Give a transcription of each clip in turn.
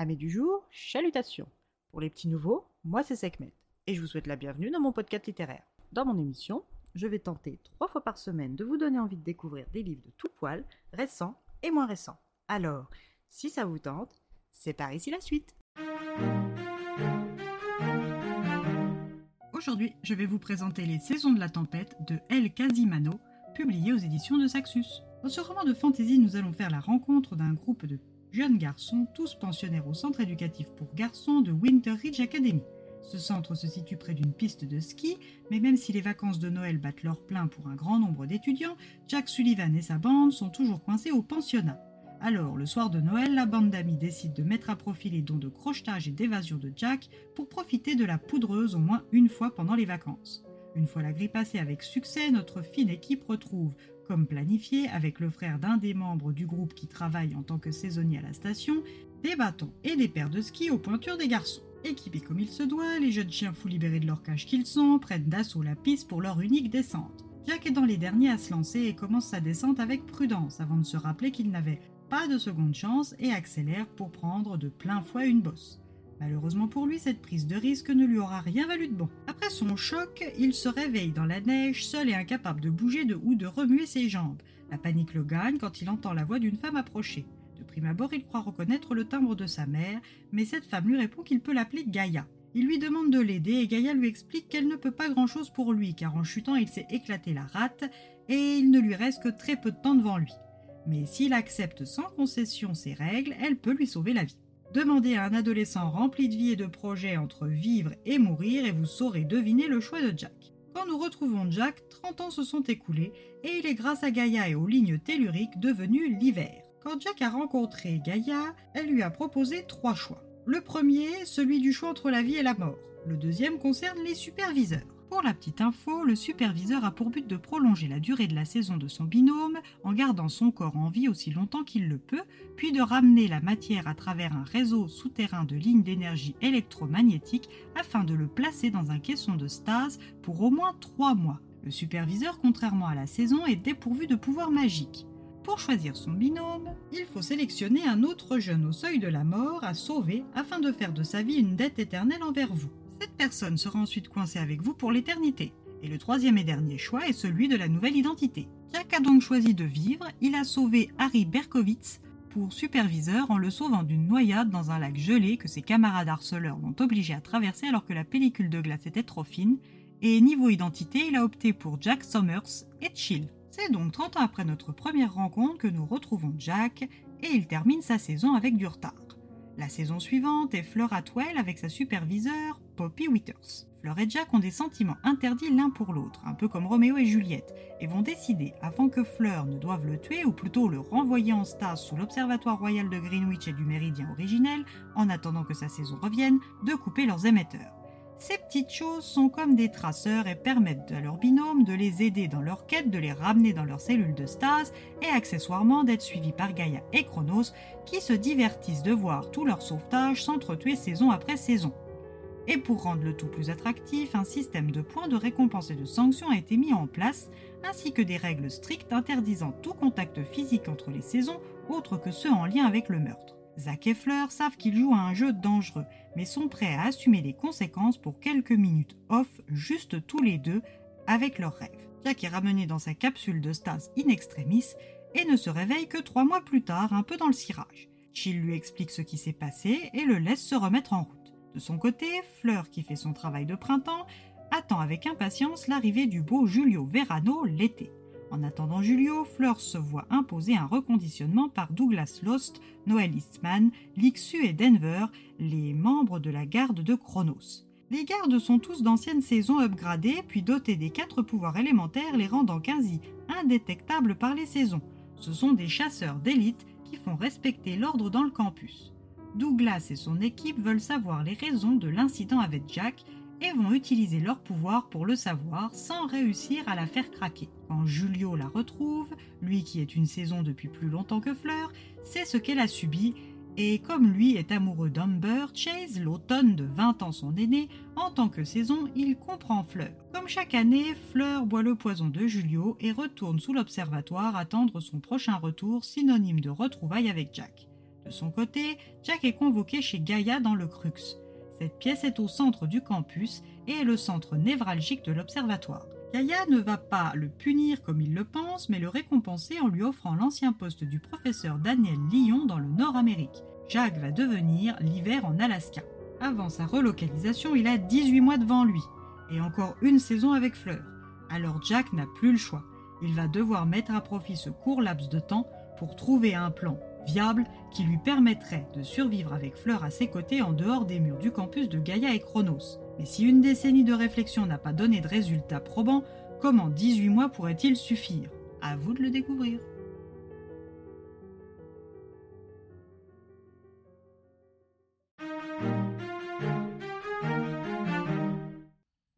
Amis du jour, chalutations. Pour les petits nouveaux, moi c'est Sekhmet et je vous souhaite la bienvenue dans mon podcast littéraire. Dans mon émission, je vais tenter trois fois par semaine de vous donner envie de découvrir des livres de tout poil, récents et moins récents. Alors, si ça vous tente, c'est par ici la suite. Aujourd'hui, je vais vous présenter Les Saisons de la Tempête de El Casimano, publié aux éditions de Saxus. Dans ce roman de fantasy, nous allons faire la rencontre d'un groupe de jeunes garçons, tous pensionnaires au centre éducatif pour garçons de Winter Ridge Academy. Ce centre se situe près d'une piste de ski, mais même si les vacances de Noël battent leur plein pour un grand nombre d'étudiants, Jack Sullivan et sa bande sont toujours coincés au pensionnat. Alors, le soir de Noël, la bande d'amis décide de mettre à profit les dons de crochetage et d'évasion de Jack pour profiter de la poudreuse au moins une fois pendant les vacances. Une fois la grille passée avec succès, notre fine équipe retrouve, comme planifié avec le frère d'un des membres du groupe qui travaille en tant que saisonnier à la station, des bâtons et des paires de skis aux pointures des garçons. Équipés comme il se doit, les jeunes chiens fous libérés de leur cage qu'ils sont prennent d'assaut la piste pour leur unique descente. Jack est dans les derniers à se lancer et commence sa descente avec prudence avant de se rappeler qu'il n'avait pas de seconde chance et accélère pour prendre de plein fouet une bosse. Malheureusement pour lui, cette prise de risque ne lui aura rien valu de bon. Après son choc, il se réveille dans la neige, seul et incapable de bouger de ou de remuer ses jambes. La panique le gagne quand il entend la voix d'une femme approcher. De prime abord, il croit reconnaître le timbre de sa mère, mais cette femme lui répond qu'il peut l'appeler Gaïa. Il lui demande de l'aider et Gaïa lui explique qu'elle ne peut pas grand-chose pour lui, car en chutant, il s'est éclaté la rate et il ne lui reste que très peu de temps devant lui. Mais s'il accepte sans concession ses règles, elle peut lui sauver la vie. Demandez à un adolescent rempli de vie et de projets entre vivre et mourir et vous saurez deviner le choix de Jack. Quand nous retrouvons Jack, 30 ans se sont écoulés et il est grâce à Gaïa et aux lignes telluriques devenu l'hiver. Quand Jack a rencontré Gaïa, elle lui a proposé trois choix. Le premier, celui du choix entre la vie et la mort. Le deuxième concerne les superviseurs. Pour la petite info, le superviseur a pour but de prolonger la durée de la saison de son binôme en gardant son corps en vie aussi longtemps qu'il le peut, puis de ramener la matière à travers un réseau souterrain de lignes d'énergie électromagnétique afin de le placer dans un caisson de stase pour au moins trois mois. Le superviseur, contrairement à la saison, est dépourvu de pouvoirs magiques. Pour choisir son binôme, il faut sélectionner un autre jeune au seuil de la mort à sauver afin de faire de sa vie une dette éternelle envers vous. Cette personne sera ensuite coincée avec vous pour l'éternité. Et le troisième et dernier choix est celui de la nouvelle identité. Jack a donc choisi de vivre, il a sauvé Harry Berkowitz pour superviseur en le sauvant d'une noyade dans un lac gelé que ses camarades harceleurs l'ont obligé à traverser alors que la pellicule de glace était trop fine, et niveau identité, il a opté pour Jack Summers et Chill. C'est donc 30 ans après notre première rencontre que nous retrouvons Jack, et il termine sa saison avec du retard. La saison suivante est Fleur Atwell avec sa superviseure, Poppy Withers. Fleur et Jack ont des sentiments interdits l'un pour l'autre, un peu comme Roméo et Juliette, et vont décider, avant que Fleur ne doive le tuer, ou plutôt le renvoyer en stase sous l'Observatoire royal de Greenwich et du Méridien originel, en attendant que sa saison revienne, de couper leurs émetteurs. Ces petites choses sont comme des traceurs et permettent à leur binôme de les aider dans leur quête, de les ramener dans leurs cellules de stase et accessoirement d'être suivis par Gaïa et Chronos qui se divertissent de voir tout leur sauvetage s'entretuer saison après saison. Et pour rendre le tout plus attractif, un système de points de récompense et de sanctions a été mis en place, ainsi que des règles strictes interdisant tout contact physique entre les saisons autres que ceux en lien avec le meurtre. Zach et Fleur savent qu'ils jouent à un jeu dangereux, mais sont prêts à assumer les conséquences pour quelques minutes off, juste tous les deux, avec leurs rêves. Jack est ramené dans sa capsule de stase in extremis et ne se réveille que trois mois plus tard, un peu dans le cirage. Chill lui explique ce qui s'est passé et le laisse se remettre en route. De son côté, Fleur, qui fait son travail de printemps, attend avec impatience l'arrivée du beau Julio Verano l'été. En attendant Julio, Fleur se voit imposer un reconditionnement par Douglas Lost, Noel Eastman, Lixu et Denver, les membres de la garde de Chronos. Les gardes sont tous d'anciennes saisons upgradées, puis dotés des quatre pouvoirs élémentaires les rendant quasi indétectables par les saisons. Ce sont des chasseurs d'élite qui font respecter l'ordre dans le campus. Douglas et son équipe veulent savoir les raisons de l'incident avec Jack et vont utiliser leur pouvoir pour le savoir sans réussir à la faire craquer. Quand Julio la retrouve, lui qui est une saison depuis plus longtemps que Fleur, sait ce qu'elle a subi et comme lui est amoureux d'Amber, Chase, l'automne de 20 ans son aîné, en tant que saison, il comprend Fleur. Comme chaque année, Fleur boit le poison de Julio et retourne sous l'observatoire attendre son prochain retour, synonyme de retrouvailles avec Jack. De son côté, Jack est convoqué chez Gaïa dans le Crux. Cette pièce est au centre du campus et est le centre névralgique de l'observatoire. Gaïa ne va pas le punir comme il le pense, mais le récompenser en lui offrant l'ancien poste du professeur Daniel Lyon dans le Nord-Amérique. Jack va devenir l'hiver en Alaska. Avant sa relocalisation, il a 18 mois devant lui, et encore une saison avec Fleur. Alors Jack n'a plus le choix. Il va devoir mettre à profit ce court laps de temps pour trouver un plan viable qui lui permettrait de survivre avec Fleur à ses côtés en dehors des murs du campus de Gaïa et Chronos. Mais si une décennie de réflexion n'a pas donné de résultats probants, comment 18 mois pourraient-ils suffire? À vous de le découvrir.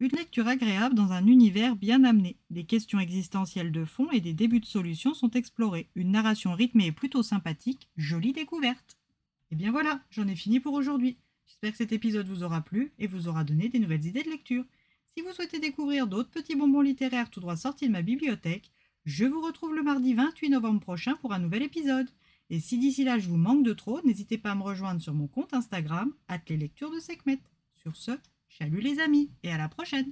Une lecture agréable dans un univers bien amené. Des questions existentielles de fond et des débuts de solutions sont explorés. Une narration rythmée et plutôt sympathique, jolie découverte. Et bien voilà, j'en ai fini pour aujourd'hui. J'espère que cet épisode vous aura plu et vous aura donné des nouvelles idées de lecture. Si vous souhaitez découvrir d'autres petits bonbons littéraires tout droit sortis de ma bibliothèque, je vous retrouve le mardi 28 novembre prochain pour un nouvel épisode. Et si d'ici là je vous manque de trop, n'hésitez pas à me rejoindre sur mon compte Instagram, les lectures de Sekhmet. Sur ce, Salut les amis et à la prochaine